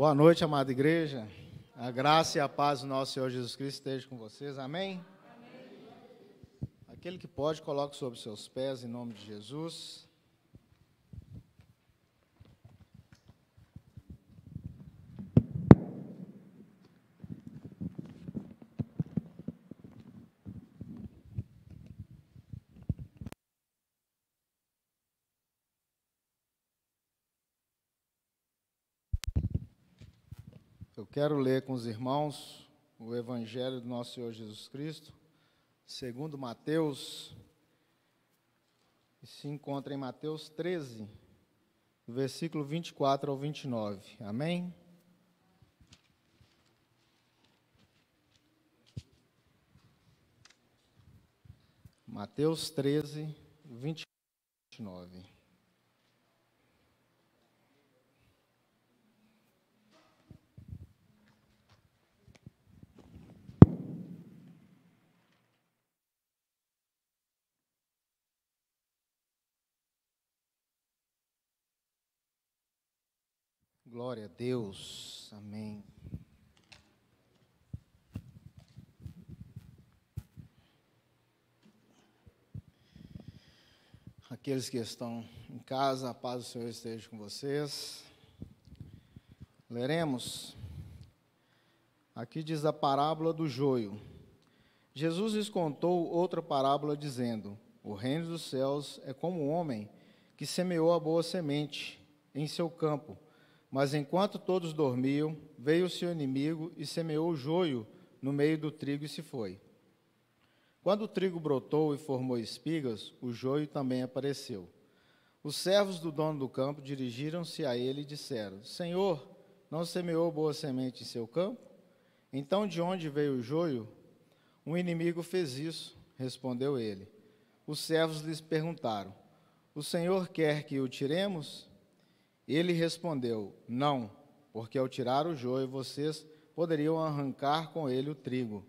Boa noite, amada igreja. A graça e a paz do nosso Senhor Jesus Cristo esteja com vocês. Amém? Amém. Aquele que pode, coloque sobre seus pés em nome de Jesus. Quero ler com os irmãos o Evangelho do nosso Senhor Jesus Cristo, segundo Mateus, e se encontra em Mateus 13, do versículo 24 ao 29. Amém? Mateus 13, 29. Glória a Deus. Amém. Aqueles que estão em casa, a paz do Senhor esteja com vocês. Leremos. Aqui diz a parábola do joio. Jesus lhes contou outra parábola, dizendo: O reino dos céus é como um homem que semeou a boa semente em seu campo. Mas enquanto todos dormiam, veio o seu inimigo e semeou o joio no meio do trigo e se foi. Quando o trigo brotou e formou espigas, o joio também apareceu. Os servos do dono do campo dirigiram-se a ele e disseram: Senhor, não semeou boa semente em seu campo? Então de onde veio o joio? Um inimigo fez isso, respondeu ele. Os servos lhes perguntaram: O Senhor quer que o tiremos? Ele respondeu: Não, porque ao tirar o joio vocês poderiam arrancar com ele o trigo.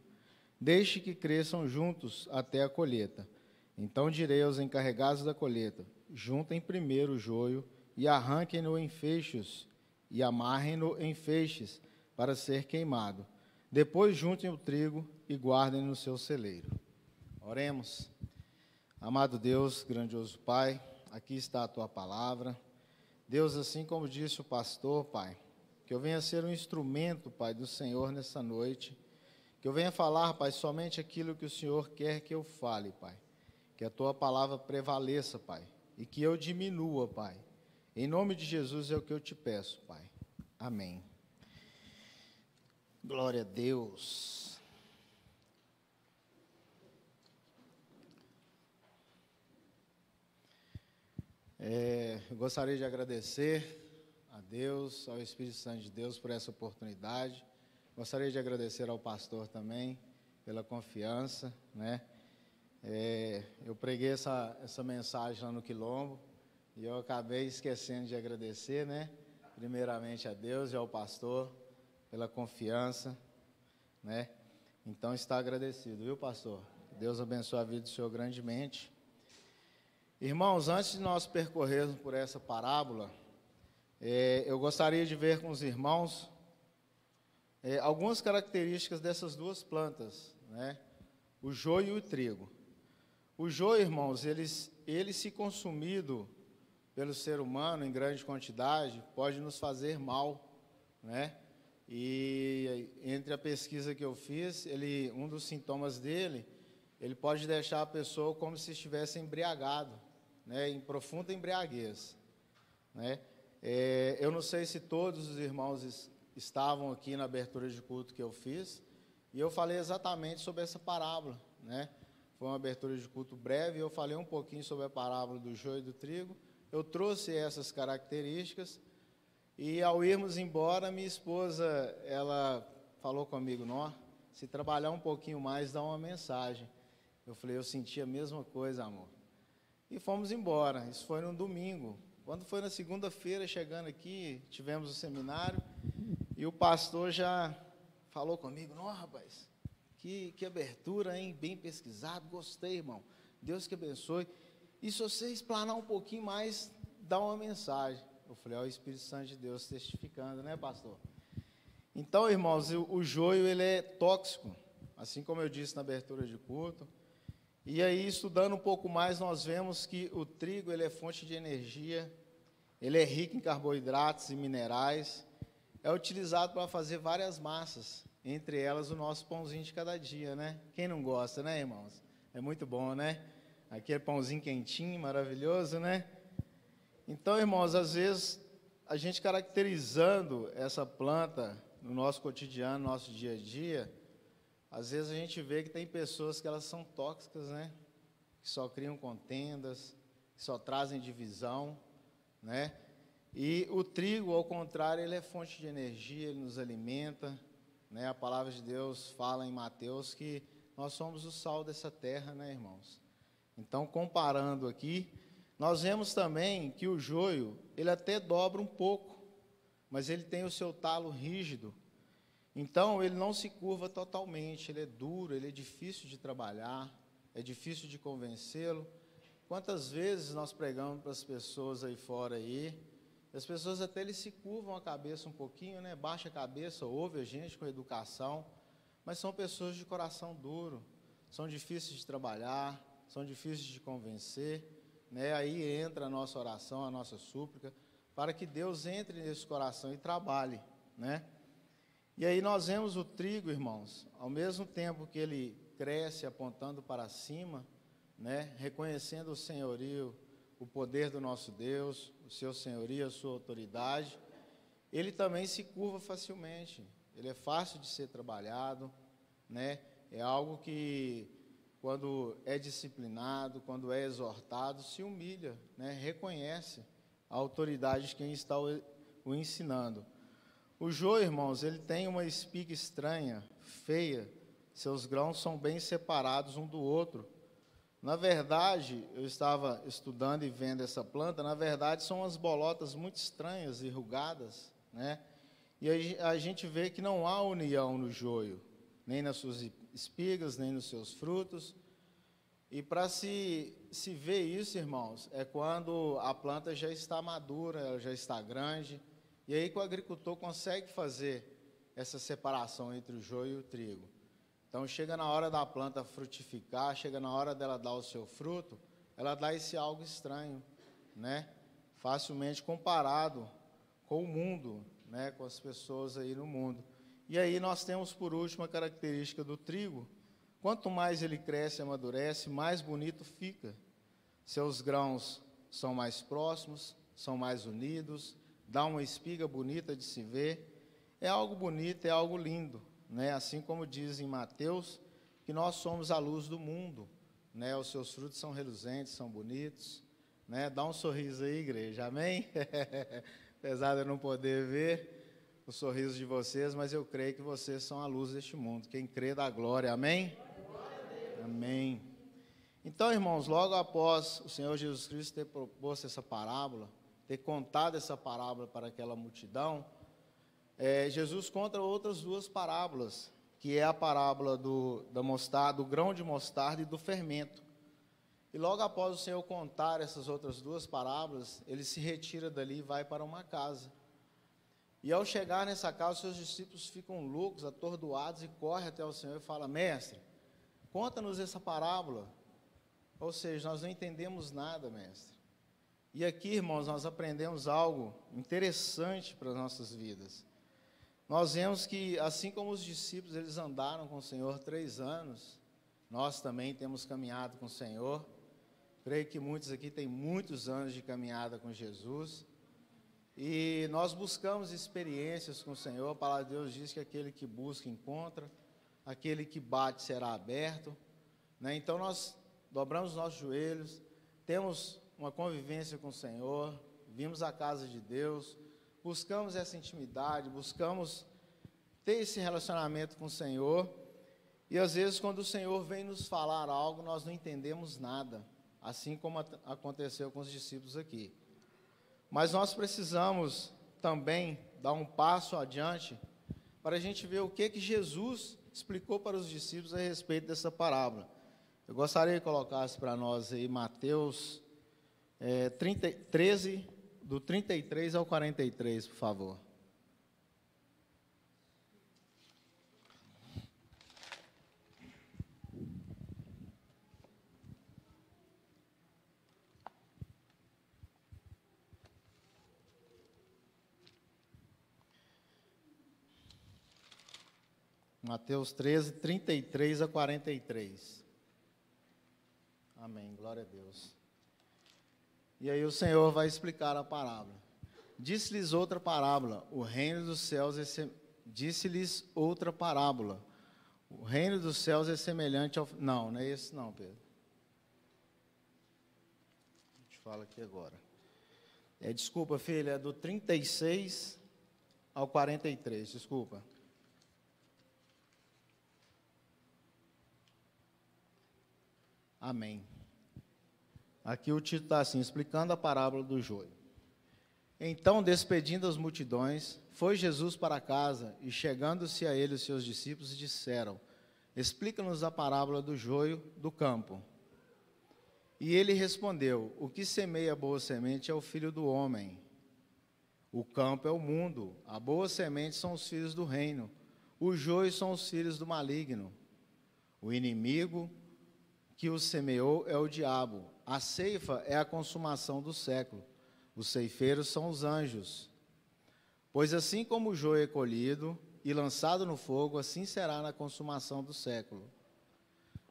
Deixe que cresçam juntos até a colheita. Então direi aos encarregados da colheita: Juntem primeiro o joio e arranquem-no em feixes e amarrem-no em feixes para ser queimado. Depois juntem o trigo e guardem no seu celeiro. Oremos. Amado Deus, grandioso Pai, aqui está a tua palavra. Deus, assim como disse o pastor, Pai, que eu venha ser um instrumento, Pai, do Senhor nessa noite, que eu venha falar, Pai, somente aquilo que o Senhor quer que eu fale, Pai. Que a tua palavra prevaleça, Pai, e que eu diminua, Pai. Em nome de Jesus é o que eu te peço, Pai. Amém. Glória a Deus. É, eu gostaria de agradecer a Deus, ao Espírito Santo de Deus por essa oportunidade. Gostaria de agradecer ao pastor também pela confiança, né? É, eu preguei essa, essa mensagem lá no Quilombo e eu acabei esquecendo de agradecer, né? Primeiramente a Deus e ao pastor pela confiança, né? Então está agradecido, viu, pastor? Deus abençoe a vida do senhor grandemente. Irmãos, antes de nós percorrermos por essa parábola, é, eu gostaria de ver com os irmãos é, algumas características dessas duas plantas, né? o joio e o trigo. O joio, irmãos, ele, ele se consumido pelo ser humano em grande quantidade, pode nos fazer mal, né? E entre a pesquisa que eu fiz, ele, um dos sintomas dele, ele pode deixar a pessoa como se estivesse embriagado né, em profunda embriaguez. Né? É, eu não sei se todos os irmãos estavam aqui na abertura de culto que eu fiz, e eu falei exatamente sobre essa parábola. Né? Foi uma abertura de culto breve, eu falei um pouquinho sobre a parábola do joio e do trigo. Eu trouxe essas características, e ao irmos embora, minha esposa, ela falou comigo, não, se trabalhar um pouquinho mais, dá uma mensagem. Eu falei, eu senti a mesma coisa, amor e fomos embora. Isso foi no domingo. Quando foi na segunda-feira, chegando aqui, tivemos o seminário e o pastor já falou comigo: Não, rapaz, que, que abertura, hein? Bem pesquisado, gostei, irmão. Deus que abençoe. E se você explanar um pouquinho mais, dá uma mensagem. Eu falei: Ó, o Espírito Santo de Deus testificando, né, pastor? Então, irmãos, o, o joio ele é tóxico, assim como eu disse na abertura de culto. E aí, estudando um pouco mais, nós vemos que o trigo ele é fonte de energia, ele é rico em carboidratos e minerais, é utilizado para fazer várias massas, entre elas o nosso pãozinho de cada dia, né? Quem não gosta, né, irmãos? É muito bom, né? Aquele pãozinho quentinho, maravilhoso, né? Então, irmãos, às vezes a gente caracterizando essa planta no nosso cotidiano, no nosso dia a dia, às vezes a gente vê que tem pessoas que elas são tóxicas, né? Que só criam contendas, que só trazem divisão, né? E o trigo, ao contrário, ele é fonte de energia, ele nos alimenta, né? A palavra de Deus fala em Mateus que nós somos o sal dessa terra, né, irmãos? Então, comparando aqui, nós vemos também que o joio, ele até dobra um pouco, mas ele tem o seu talo rígido. Então, ele não se curva totalmente, ele é duro, ele é difícil de trabalhar, é difícil de convencê-lo. Quantas vezes nós pregamos para as pessoas aí fora aí, as pessoas até eles se curvam a cabeça um pouquinho, né? Baixa a cabeça, ouve a gente com educação, mas são pessoas de coração duro, são difíceis de trabalhar, são difíceis de convencer, né? Aí entra a nossa oração, a nossa súplica, para que Deus entre nesse coração e trabalhe, né? E aí nós vemos o trigo, irmãos, ao mesmo tempo que ele cresce apontando para cima, né, reconhecendo o senhorio, o poder do nosso Deus, o seu senhorio, a sua autoridade, ele também se curva facilmente. Ele é fácil de ser trabalhado, né? É algo que quando é disciplinado, quando é exortado, se humilha, né? Reconhece a autoridade de quem está o, ensinando. O joio, irmãos, ele tem uma espiga estranha, feia. Seus grãos são bem separados um do outro. Na verdade, eu estava estudando e vendo essa planta, na verdade são umas bolotas muito estranhas e rugadas, né? E a gente vê que não há união no joio, nem nas suas espigas, nem nos seus frutos. E para se, se ver isso, irmãos, é quando a planta já está madura, ela já está grande, e aí que o agricultor consegue fazer essa separação entre o joio e o trigo. Então chega na hora da planta frutificar, chega na hora dela dar o seu fruto, ela dá esse algo estranho, né? Facilmente comparado com o mundo, né? Com as pessoas aí no mundo. E aí nós temos por último a característica do trigo, Quanto mais ele cresce e amadurece, mais bonito fica. Seus grãos são mais próximos, são mais unidos, dá uma espiga bonita de se ver. É algo bonito, é algo lindo, né? Assim como diz em Mateus, que nós somos a luz do mundo, né? Os seus frutos são reluzentes, são bonitos, né? Dá um sorriso aí, igreja. Amém? Apesar de eu não poder ver o sorriso de vocês, mas eu creio que vocês são a luz deste mundo. Quem crê dá glória. Amém? Amém. Então, irmãos, logo após o Senhor Jesus Cristo ter proposto essa parábola, ter contado essa parábola para aquela multidão, é, Jesus conta outras duas parábolas, que é a parábola do, da mostarda, do grão de mostarda e do fermento. E logo após o Senhor contar essas outras duas parábolas, ele se retira dali e vai para uma casa. E ao chegar nessa casa, seus discípulos ficam loucos, atordoados e correm até o Senhor e falam: Mestre, Conta-nos essa parábola. Ou seja, nós não entendemos nada, mestre. E aqui, irmãos, nós aprendemos algo interessante para as nossas vidas. Nós vemos que, assim como os discípulos, eles andaram com o Senhor três anos, nós também temos caminhado com o Senhor. Creio que muitos aqui têm muitos anos de caminhada com Jesus. E nós buscamos experiências com o Senhor. A palavra de Deus diz que aquele que busca, encontra aquele que bate será aberto. Né? Então nós dobramos os nossos joelhos, temos uma convivência com o Senhor, vimos a casa de Deus, buscamos essa intimidade, buscamos ter esse relacionamento com o Senhor. E às vezes, quando o Senhor vem nos falar algo, nós não entendemos nada, assim como aconteceu com os discípulos aqui. Mas nós precisamos também dar um passo adiante para a gente ver o que que Jesus explicou para os discípulos a respeito dessa parábola. Eu gostaria que colocasse para nós aí Mateus é, 30, 13, do 33 ao 43, por favor. Mateus 13, 33 a 43. Amém. Glória a Deus. E aí o Senhor vai explicar a parábola. Disse-lhes outra parábola: O reino dos céus é se... disse-lhes outra parábola. O reino dos céus é semelhante ao Não, não é esse não, Pedro. A gente fala aqui agora. É, desculpa, filha, é do 36 ao 43, desculpa. Amém. Aqui o título está assim, explicando a parábola do joio. Então, despedindo as multidões, foi Jesus para casa e, chegando-se a ele, os seus discípulos disseram: Explica-nos a parábola do joio do campo. E ele respondeu: O que semeia boa semente é o filho do homem. O campo é o mundo, a boa semente são os filhos do reino, o joio são os filhos do maligno. O inimigo que o semeou é o diabo. A ceifa é a consumação do século. Os ceifeiros são os anjos. Pois assim como o joio é colhido e lançado no fogo, assim será na consumação do século.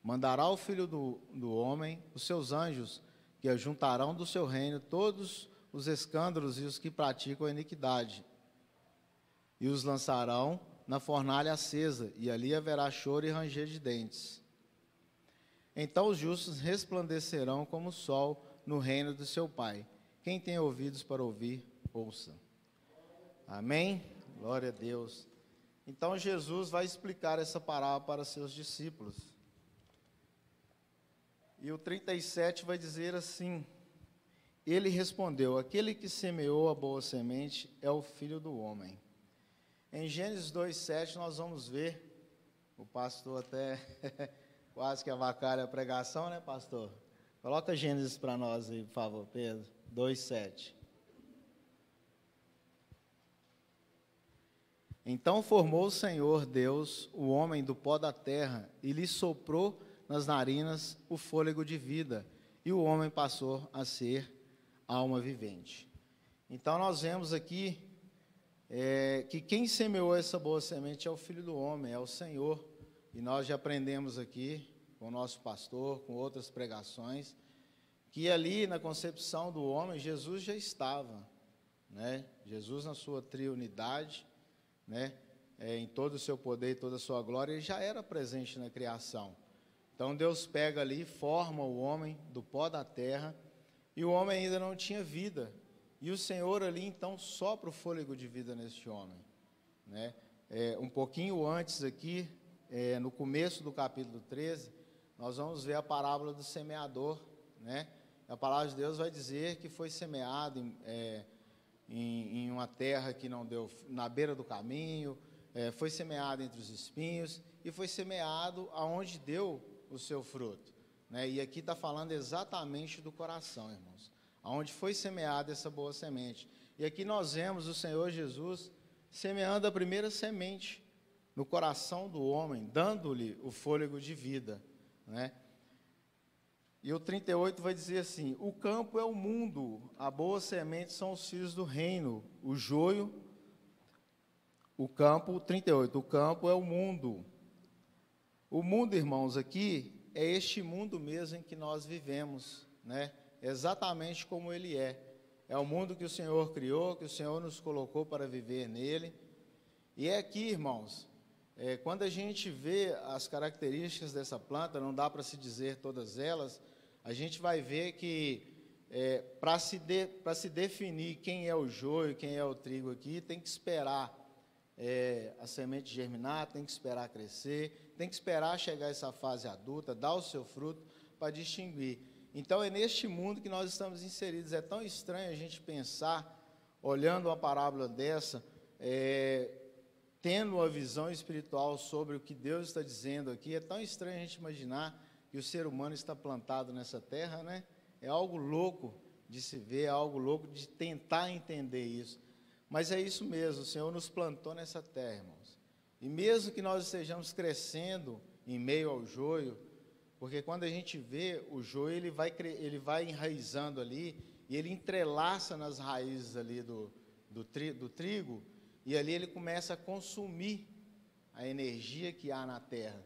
Mandará o filho do, do homem os seus anjos, que ajuntarão do seu reino todos os escândalos e os que praticam a iniquidade, e os lançarão na fornalha acesa, e ali haverá choro e ranger de dentes. Então os justos resplandecerão como o sol no reino do seu Pai. Quem tem ouvidos para ouvir, ouça. Amém? Glória a Deus. Então Jesus vai explicar essa parábola para seus discípulos. E o 37 vai dizer assim: Ele respondeu: Aquele que semeou a boa semente é o filho do homem. Em Gênesis 2:7 nós vamos ver, o pastor até Quase que avacalha a pregação, né, pastor? Coloca Gênesis para nós aí, por favor, Pedro. 2,7. Então formou o Senhor Deus o homem do pó da terra e lhe soprou nas narinas o fôlego de vida, e o homem passou a ser alma vivente. Então nós vemos aqui é, que quem semeou essa boa semente é o Filho do Homem, é o Senhor. E nós já aprendemos aqui com o nosso pastor, com outras pregações, que ali na concepção do homem Jesus já estava, né? Jesus na sua triunidade, né? É, em todo o seu poder e toda a sua glória, ele já era presente na criação. Então Deus pega ali, forma o homem do pó da terra, e o homem ainda não tinha vida. E o Senhor ali então sopra o fôlego de vida neste homem, né? É, um pouquinho antes aqui, é, no começo do capítulo 13, nós vamos ver a parábola do semeador, né? A palavra de Deus vai dizer que foi semeado em, é, em, em uma terra que não deu, na beira do caminho, é, foi semeado entre os espinhos e foi semeado aonde deu o seu fruto. Né? E aqui está falando exatamente do coração, irmãos, aonde foi semeada essa boa semente. E aqui nós vemos o Senhor Jesus semeando a primeira semente no coração do homem, dando-lhe o fôlego de vida. Né? E o 38 vai dizer assim: O campo é o mundo, a boa semente são os filhos do reino, o joio, o campo, 38, o campo é o mundo. O mundo, irmãos, aqui é este mundo mesmo em que nós vivemos, né? Exatamente como ele é. É o mundo que o Senhor criou, que o Senhor nos colocou para viver nele. E é aqui, irmãos, é, quando a gente vê as características dessa planta, não dá para se dizer todas elas, a gente vai ver que é, para se, de, se definir quem é o joio, quem é o trigo aqui, tem que esperar é, a semente germinar, tem que esperar crescer, tem que esperar chegar essa fase adulta, dar o seu fruto para distinguir. Então é neste mundo que nós estamos inseridos. É tão estranho a gente pensar, olhando uma parábola dessa, é, tendo uma visão espiritual sobre o que Deus está dizendo aqui, é tão estranho a gente imaginar que o ser humano está plantado nessa terra, né? É algo louco de se ver, é algo louco de tentar entender isso. Mas é isso mesmo, o Senhor nos plantou nessa terra, irmãos. E mesmo que nós estejamos crescendo em meio ao joio, porque quando a gente vê o joio, ele vai, ele vai enraizando ali, e ele entrelaça nas raízes ali do, do, tri, do trigo, e ali ele começa a consumir a energia que há na terra.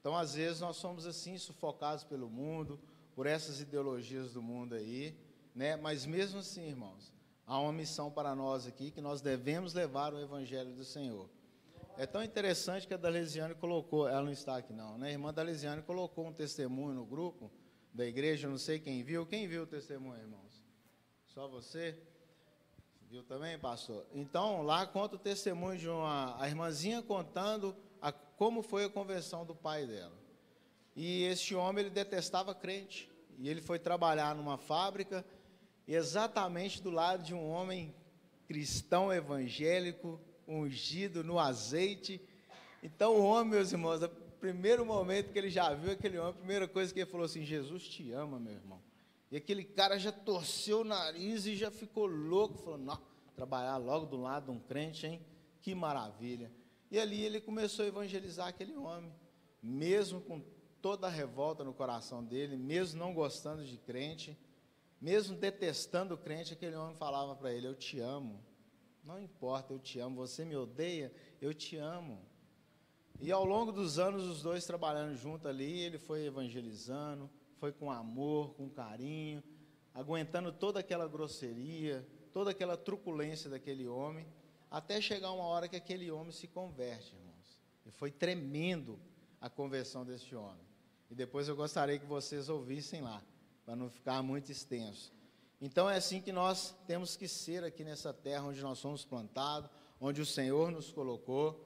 Então, às vezes, nós somos assim, sufocados pelo mundo, por essas ideologias do mundo aí, né? Mas mesmo assim, irmãos, há uma missão para nós aqui que nós devemos levar o evangelho do Senhor. É tão interessante que a Dalesiane colocou, ela não está aqui não, né? A irmã Dalesiane colocou um testemunho no grupo da igreja, não sei quem viu. Quem viu o testemunho, irmãos? Só você? Viu também, pastor? Então, lá conta o testemunho de uma irmãzinha contando a, como foi a conversão do pai dela. E este homem ele detestava crente. E ele foi trabalhar numa fábrica, exatamente do lado de um homem cristão evangélico, ungido no azeite. Então o homem, meus irmãos, o primeiro momento que ele já viu aquele homem, a primeira coisa que ele falou assim: Jesus te ama, meu irmão. E aquele cara já torceu o nariz e já ficou louco, falou: não, trabalhar logo do lado de um crente, hein? Que maravilha. E ali ele começou a evangelizar aquele homem, mesmo com toda a revolta no coração dele, mesmo não gostando de crente, mesmo detestando o crente, aquele homem falava para ele: Eu te amo, não importa, eu te amo. Você me odeia, eu te amo. E ao longo dos anos, os dois trabalhando junto ali, ele foi evangelizando, foi com amor, com carinho, aguentando toda aquela grosseria, toda aquela truculência daquele homem, até chegar uma hora que aquele homem se converte, irmãos. E foi tremendo a conversão desse homem. E depois eu gostaria que vocês ouvissem lá, para não ficar muito extenso. Então é assim que nós temos que ser aqui nessa terra onde nós somos plantados, onde o Senhor nos colocou.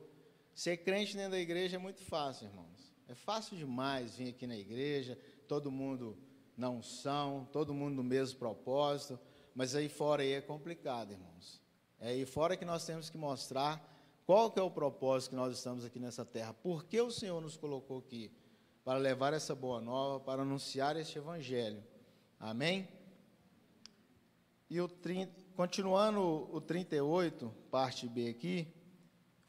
Ser crente dentro da igreja é muito fácil, irmãos. É fácil demais vir aqui na igreja, todo mundo na unção, todo mundo no mesmo propósito, mas aí fora aí é complicado, irmãos. É aí fora que nós temos que mostrar qual que é o propósito que nós estamos aqui nessa terra. Por que o Senhor nos colocou aqui? Para levar essa boa nova, para anunciar este evangelho. Amém? E o 30, continuando o 38, parte B aqui,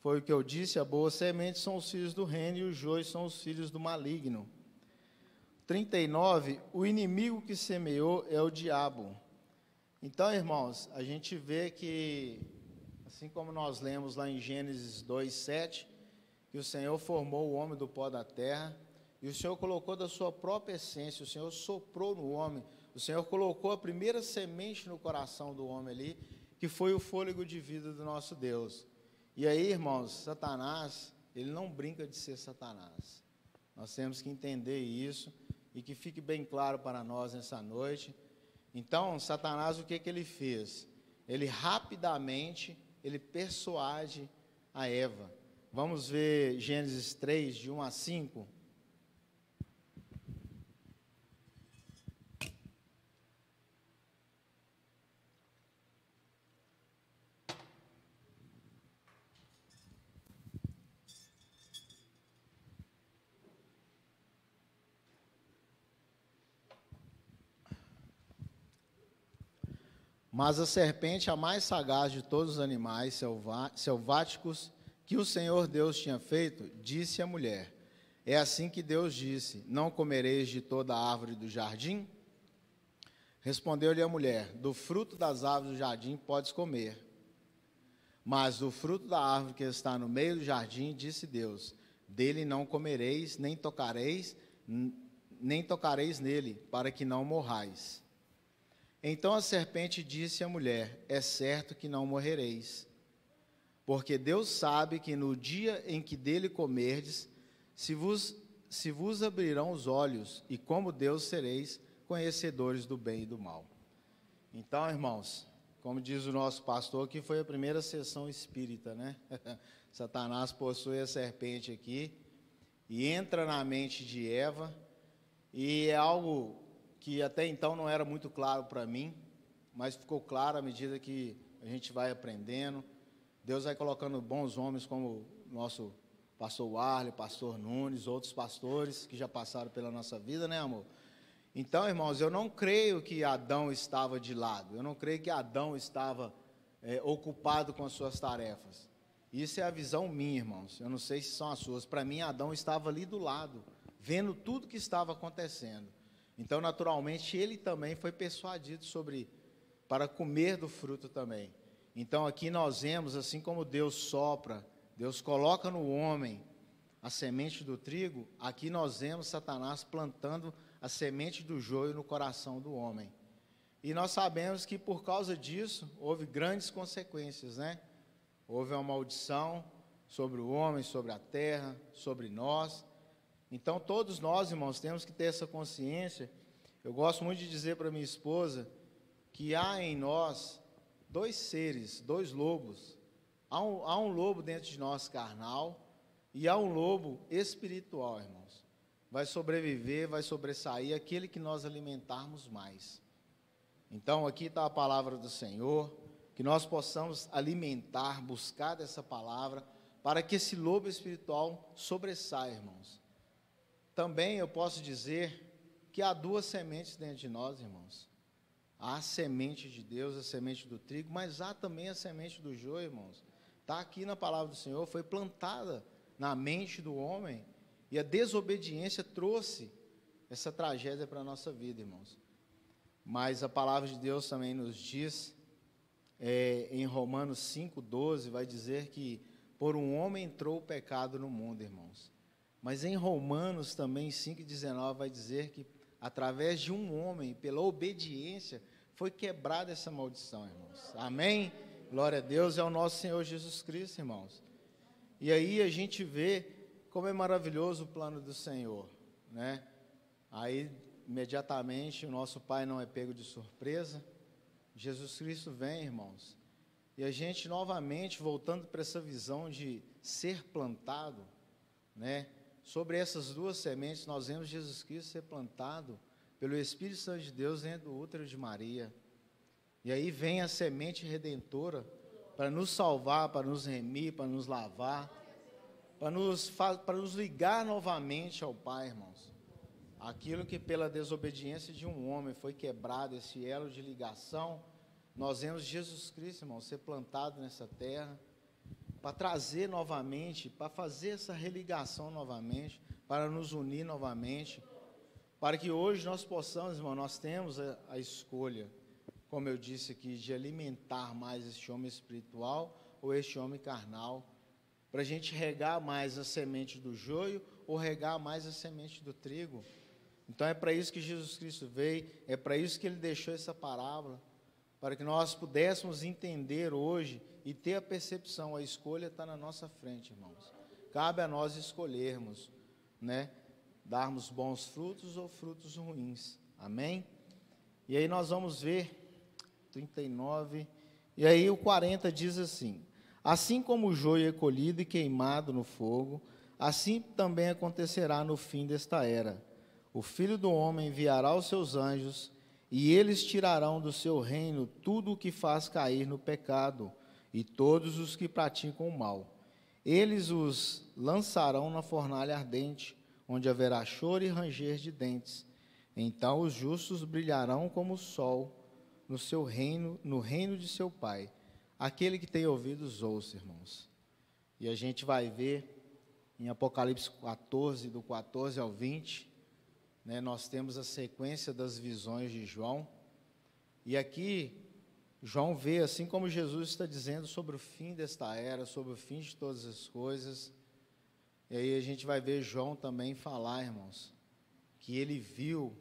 foi o que eu disse: a boa semente são os filhos do reino e os joios são os filhos do maligno. 39, o inimigo que semeou é o diabo. Então, irmãos, a gente vê que, assim como nós lemos lá em Gênesis 2, 7, que o Senhor formou o homem do pó da terra, e o Senhor colocou da sua própria essência, o Senhor soprou no homem o Senhor colocou a primeira semente no coração do homem ali, que foi o fôlego de vida do nosso Deus. E aí, irmãos, Satanás, ele não brinca de ser Satanás. Nós temos que entender isso e que fique bem claro para nós nessa noite. Então, Satanás, o que, que ele fez? Ele rapidamente, ele persuade a Eva. Vamos ver Gênesis 3, de 1 a 5. Mas a serpente, a mais sagaz de todos os animais selváticos que o Senhor Deus tinha feito, disse à mulher: É assim que Deus disse: Não comereis de toda a árvore do jardim? Respondeu-lhe a mulher: Do fruto das árvores do jardim podes comer. Mas do fruto da árvore que está no meio do jardim, disse Deus: Dele não comereis, nem tocareis, nem tocareis nele, para que não morrais. Então a serpente disse à mulher: É certo que não morrereis, porque Deus sabe que no dia em que dele comerdes, se vos, se vos abrirão os olhos, e como Deus sereis conhecedores do bem e do mal. Então, irmãos, como diz o nosso pastor, que foi a primeira sessão espírita, né? Satanás possui a serpente aqui e entra na mente de Eva, e é algo que até então não era muito claro para mim, mas ficou claro à medida que a gente vai aprendendo. Deus vai colocando bons homens como nosso pastor Warley, pastor Nunes, outros pastores que já passaram pela nossa vida, né, amor? Então, irmãos, eu não creio que Adão estava de lado, eu não creio que Adão estava é, ocupado com as suas tarefas. Isso é a visão minha, irmãos. Eu não sei se são as suas. Para mim, Adão estava ali do lado, vendo tudo que estava acontecendo. Então, naturalmente, ele também foi persuadido sobre para comer do fruto também. Então, aqui nós vemos assim como Deus sopra Deus coloca no homem a semente do trigo, aqui nós vemos Satanás plantando a semente do joio no coração do homem. E nós sabemos que por causa disso houve grandes consequências, né? Houve uma maldição sobre o homem, sobre a terra, sobre nós. Então todos nós, irmãos, temos que ter essa consciência. Eu gosto muito de dizer para minha esposa que há em nós dois seres, dois lobos. Há um, há um lobo dentro de nós carnal e há um lobo espiritual, irmãos. Vai sobreviver, vai sobressair aquele que nós alimentarmos mais. Então, aqui está a palavra do Senhor, que nós possamos alimentar, buscar dessa palavra, para que esse lobo espiritual sobressaia, irmãos. Também eu posso dizer que há duas sementes dentro de nós, irmãos. Há a semente de Deus, a semente do trigo, mas há também a semente do joio, irmãos. Está aqui na palavra do Senhor, foi plantada na mente do homem, e a desobediência trouxe essa tragédia para a nossa vida, irmãos. Mas a palavra de Deus também nos diz, é, em Romanos 5,12, vai dizer que por um homem entrou o pecado no mundo, irmãos. Mas em Romanos também 5,19 vai dizer que através de um homem, pela obediência, foi quebrada essa maldição, irmãos. Amém? Glória a Deus, é o nosso Senhor Jesus Cristo, irmãos. E aí a gente vê como é maravilhoso o plano do Senhor, né? Aí imediatamente o nosso Pai não é pego de surpresa. Jesus Cristo vem, irmãos. E a gente novamente voltando para essa visão de ser plantado, né? Sobre essas duas sementes nós vemos Jesus Cristo ser plantado pelo Espírito Santo de Deus dentro do útero de Maria. E aí vem a semente redentora para nos salvar, para nos remir, para nos lavar, para nos, para nos ligar novamente ao Pai, irmãos. Aquilo que pela desobediência de um homem foi quebrado, esse elo de ligação, nós vemos Jesus Cristo, irmão, ser plantado nessa terra, para trazer novamente, para fazer essa religação novamente, para nos unir novamente, para que hoje nós possamos, irmão, nós temos a, a escolha como eu disse aqui, de alimentar mais este homem espiritual ou este homem carnal, para a gente regar mais a semente do joio ou regar mais a semente do trigo. Então é para isso que Jesus Cristo veio, é para isso que ele deixou essa parábola, para que nós pudéssemos entender hoje e ter a percepção, a escolha está na nossa frente, irmãos. Cabe a nós escolhermos, né? Darmos bons frutos ou frutos ruins. Amém? E aí nós vamos ver 39. E aí o 40 diz assim: Assim como o joio é colhido e queimado no fogo, assim também acontecerá no fim desta era. O filho do homem enviará os seus anjos, e eles tirarão do seu reino tudo o que faz cair no pecado, e todos os que praticam o mal. Eles os lançarão na fornalha ardente, onde haverá choro e ranger de dentes. Então os justos brilharão como o sol no seu reino, no reino de seu Pai. Aquele que tem ouvidos, ouça, irmãos. E a gente vai ver em Apocalipse 14, do 14 ao 20, né, nós temos a sequência das visões de João. E aqui, João vê, assim como Jesus está dizendo sobre o fim desta era, sobre o fim de todas as coisas. E aí a gente vai ver João também falar, irmãos, que ele viu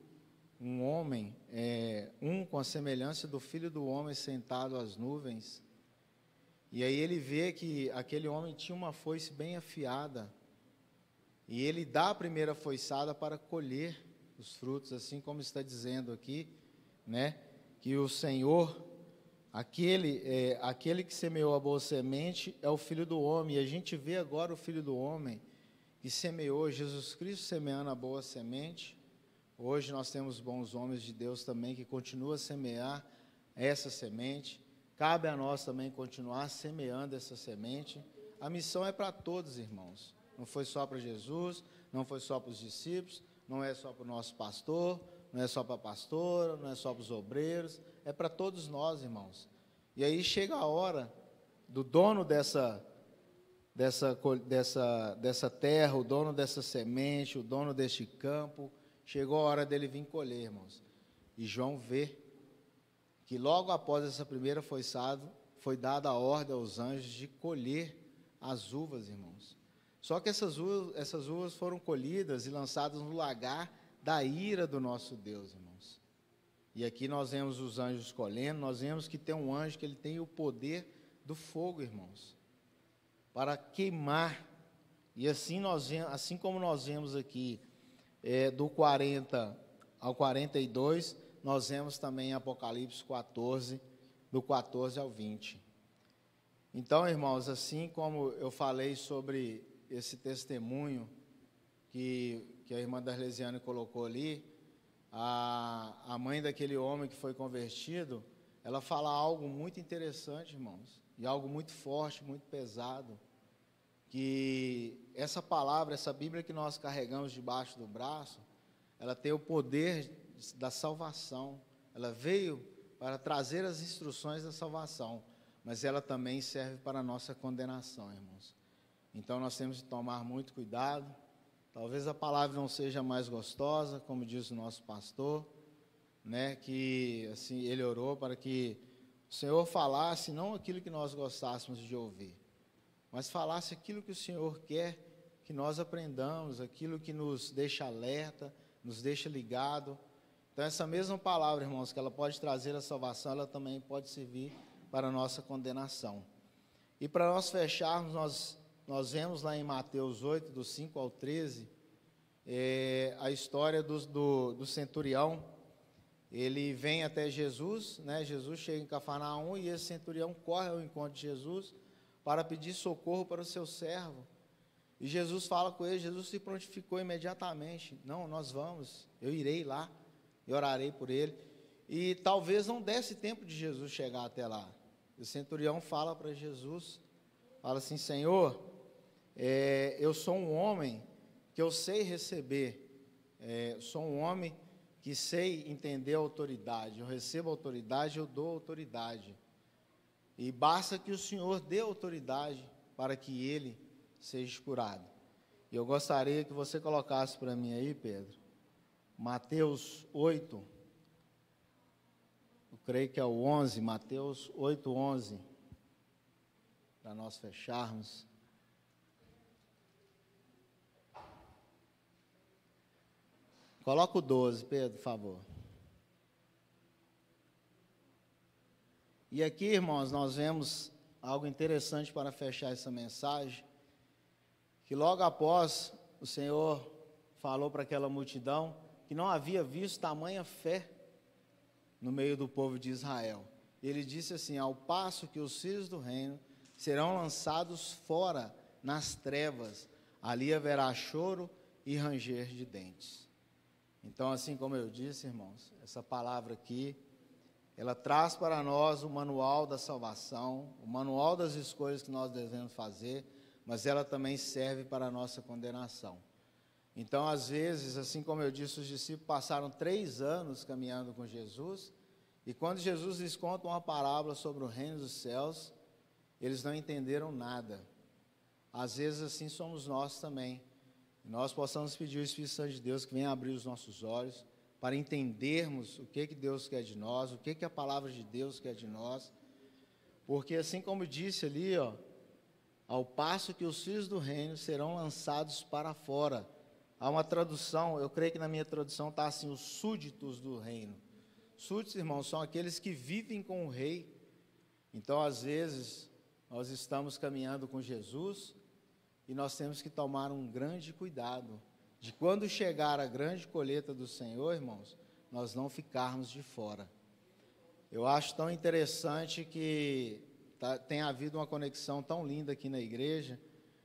um homem, é, um com a semelhança do filho do homem sentado às nuvens. E aí ele vê que aquele homem tinha uma foice bem afiada. E ele dá a primeira foiçada para colher os frutos, assim como está dizendo aqui, né? Que o Senhor, aquele, é, aquele que semeou a boa semente, é o filho do homem. E a gente vê agora o filho do homem que semeou Jesus Cristo semeando a boa semente Hoje nós temos bons homens de Deus também que continuam a semear essa semente. Cabe a nós também continuar semeando essa semente. A missão é para todos, irmãos. Não foi só para Jesus, não foi só para os discípulos, não é só para o nosso pastor, não é só para a pastora, não é só para os obreiros, é para todos nós, irmãos. E aí chega a hora do dono dessa, dessa, dessa, dessa terra, o dono dessa semente, o dono deste campo, Chegou a hora dele vir colher, irmãos. E João vê que logo após essa primeira foiçada, foi dada a ordem aos anjos de colher as uvas, irmãos. Só que essas uvas, essas uvas foram colhidas e lançadas no lagar da ira do nosso Deus, irmãos. E aqui nós vemos os anjos colhendo, nós vemos que tem um anjo que ele tem o poder do fogo, irmãos, para queimar. E assim nós assim como nós vemos aqui é, do 40 ao 42, nós vemos também Apocalipse 14, do 14 ao 20. Então, irmãos, assim como eu falei sobre esse testemunho que, que a irmã Darlesiane colocou ali, a, a mãe daquele homem que foi convertido, ela fala algo muito interessante, irmãos, e algo muito forte, muito pesado, que essa palavra, essa Bíblia que nós carregamos debaixo do braço, ela tem o poder da salvação. Ela veio para trazer as instruções da salvação, mas ela também serve para a nossa condenação, irmãos. Então nós temos que tomar muito cuidado. Talvez a palavra não seja mais gostosa, como diz o nosso pastor, né, que assim ele orou para que o Senhor falasse não aquilo que nós gostássemos de ouvir, mas falasse aquilo que o Senhor quer que nós aprendamos, aquilo que nos deixa alerta, nos deixa ligado. Então essa mesma palavra, irmãos, que ela pode trazer a salvação, ela também pode servir para a nossa condenação. E para nós fecharmos, nós nós vemos lá em Mateus 8, do 5 ao 13, é, a história do, do, do, centurião. Ele vem até Jesus, né? Jesus chega em Cafarnaum e esse centurião corre ao encontro de Jesus para pedir socorro para o seu servo. E Jesus fala com ele, Jesus se prontificou imediatamente. Não, nós vamos, eu irei lá e orarei por ele. E talvez não desse tempo de Jesus chegar até lá. O centurião fala para Jesus, fala assim, Senhor, é, eu sou um homem que eu sei receber, é, sou um homem que sei entender a autoridade. Eu recebo autoridade, eu dou autoridade. E basta que o Senhor dê autoridade para que ele seja curado. E eu gostaria que você colocasse para mim aí, Pedro, Mateus 8, eu creio que é o 11, Mateus 8, 11, para nós fecharmos. Coloca o 12, Pedro, por favor. E aqui, irmãos, nós vemos algo interessante para fechar essa mensagem. Que logo após o Senhor falou para aquela multidão que não havia visto tamanha fé no meio do povo de Israel. Ele disse assim: Ao passo que os filhos do reino serão lançados fora nas trevas, ali haverá choro e ranger de dentes. Então, assim como eu disse, irmãos, essa palavra aqui, ela traz para nós o manual da salvação, o manual das escolhas que nós devemos fazer, mas ela também serve para a nossa condenação. Então, às vezes, assim como eu disse, os discípulos passaram três anos caminhando com Jesus, e quando Jesus lhes conta uma parábola sobre o reino dos céus, eles não entenderam nada. Às vezes, assim somos nós também nós possamos pedir o Espírito Santo de Deus que venha abrir os nossos olhos para entendermos o que, que Deus quer de nós, o que, que a palavra de Deus quer de nós. Porque assim como disse ali, ó, ao passo que os filhos do reino serão lançados para fora. Há uma tradução, eu creio que na minha tradução está assim, os súditos do reino. Súditos, irmãos, são aqueles que vivem com o rei. Então, às vezes, nós estamos caminhando com Jesus, e nós temos que tomar um grande cuidado de quando chegar a grande colheita do Senhor, irmãos, nós não ficarmos de fora. Eu acho tão interessante que tá, tem havido uma conexão tão linda aqui na igreja,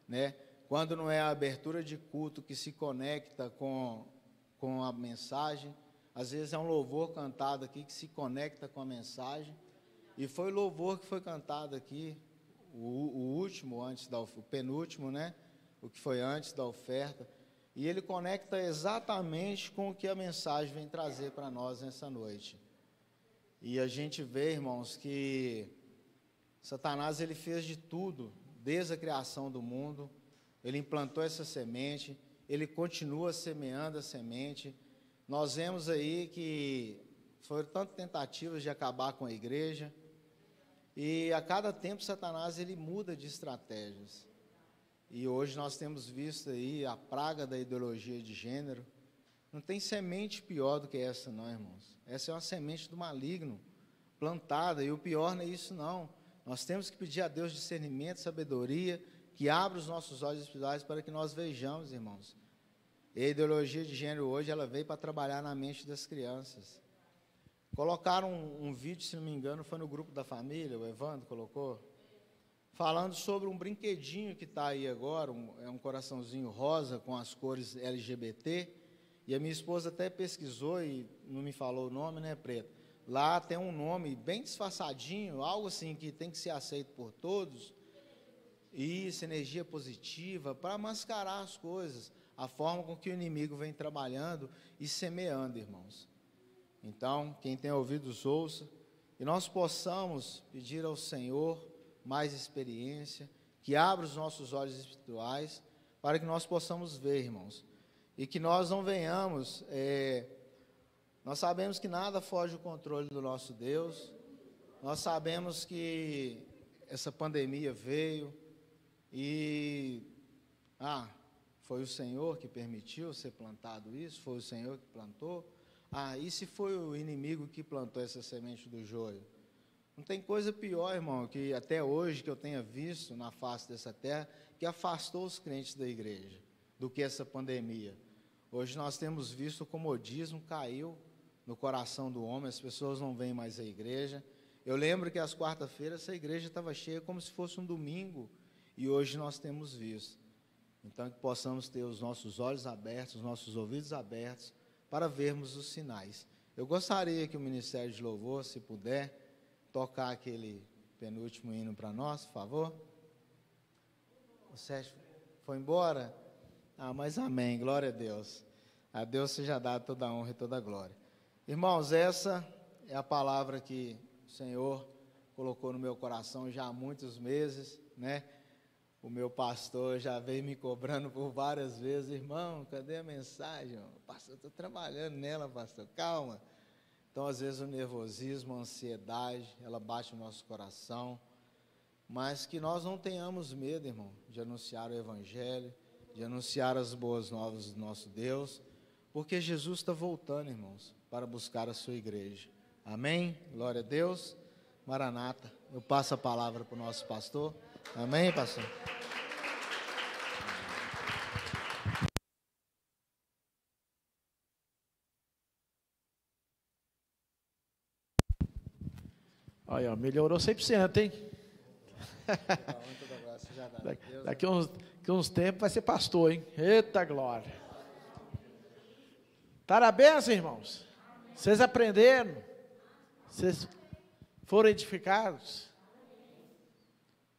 né? Quando não é a abertura de culto que se conecta com, com a mensagem, às vezes é um louvor cantado aqui que se conecta com a mensagem. E foi louvor que foi cantado aqui o, o último antes da o penúltimo, né? O que foi antes da oferta. E ele conecta exatamente com o que a mensagem vem trazer para nós nessa noite. E a gente vê, irmãos, que Satanás ele fez de tudo desde a criação do mundo. Ele implantou essa semente, ele continua semeando a semente. Nós vemos aí que foram tantas tentativas de acabar com a igreja, e a cada tempo Satanás ele muda de estratégias. E hoje nós temos visto aí a praga da ideologia de gênero. Não tem semente pior do que essa, não, irmãos. Essa é uma semente do maligno plantada, e o pior não é isso, não. Nós temos que pedir a Deus discernimento, sabedoria, que abra os nossos olhos espirituais para que nós vejamos, irmãos. E a ideologia de gênero hoje, ela veio para trabalhar na mente das crianças. Colocaram um, um vídeo, se não me engano, foi no grupo da família, o Evandro colocou, falando sobre um brinquedinho que está aí agora, um, é um coraçãozinho rosa com as cores LGBT, e a minha esposa até pesquisou e não me falou o nome, né, Preto? Lá tem um nome bem disfarçadinho, algo assim que tem que ser aceito por todos. Isso, energia positiva, para mascarar as coisas, a forma com que o inimigo vem trabalhando e semeando, irmãos. Então, quem tem ouvidos, ouça, e nós possamos pedir ao Senhor mais experiência, que abra os nossos olhos espirituais, para que nós possamos ver, irmãos, e que nós não venhamos. É, nós sabemos que nada foge do controle do nosso Deus, nós sabemos que essa pandemia veio e. Ah, foi o Senhor que permitiu ser plantado isso, foi o Senhor que plantou. Ah, e se foi o inimigo que plantou essa semente do joio? Não tem coisa pior, irmão, que até hoje que eu tenha visto na face dessa terra, que afastou os crentes da igreja, do que essa pandemia. Hoje nós temos visto o comodismo caiu no coração do homem, as pessoas não vêm mais à igreja. Eu lembro que às quarta-feiras essa igreja estava cheia como se fosse um domingo, e hoje nós temos visto. Então, que possamos ter os nossos olhos abertos, os nossos ouvidos abertos, para vermos os sinais. Eu gostaria que o Ministério de Louvor, se puder, tocar aquele penúltimo hino para nós, por favor? O Sérgio foi embora? Ah, mas amém, glória a Deus. A Deus seja dado toda a honra e toda a glória. Irmãos, essa é a palavra que o Senhor colocou no meu coração já há muitos meses, né? O meu pastor já veio me cobrando por várias vezes, irmão, cadê a mensagem? Pastor, estou trabalhando nela, pastor, calma. Então, às vezes, o nervosismo, a ansiedade, ela bate no nosso coração. Mas que nós não tenhamos medo, irmão, de anunciar o Evangelho, de anunciar as boas novas do nosso Deus, porque Jesus está voltando, irmãos, para buscar a sua igreja. Amém? Glória a Deus. Maranata. Eu passo a palavra para o nosso pastor. Amém, pastor? Olha, melhorou 100%, hein? daqui, uns, daqui uns tempos vai ser pastor, hein? Eita glória. Parabéns, irmãos. Vocês aprenderam? Vocês foram edificados?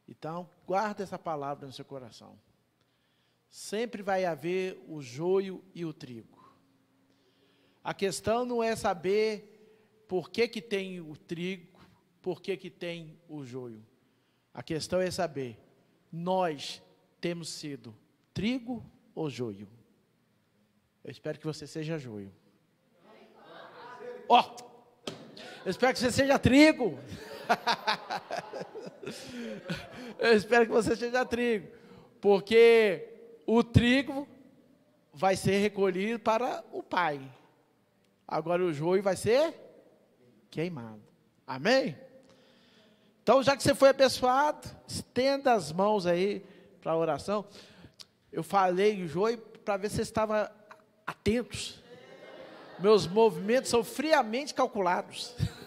Então, guarda essa palavra no seu coração. Sempre vai haver o joio e o trigo. A questão não é saber por que, que tem o trigo por que, que tem o joio. A questão é saber, nós temos sido trigo ou joio? Eu espero que você seja joio. Ó, oh, eu espero que você seja trigo. eu espero que você seja trigo, porque o trigo vai ser recolhido para o pai. Agora o joio vai ser queimado. Amém? Então, já que você foi abençoado, estenda as mãos aí para a oração. Eu falei joio para ver se você estava atentos. Meus movimentos são friamente calculados.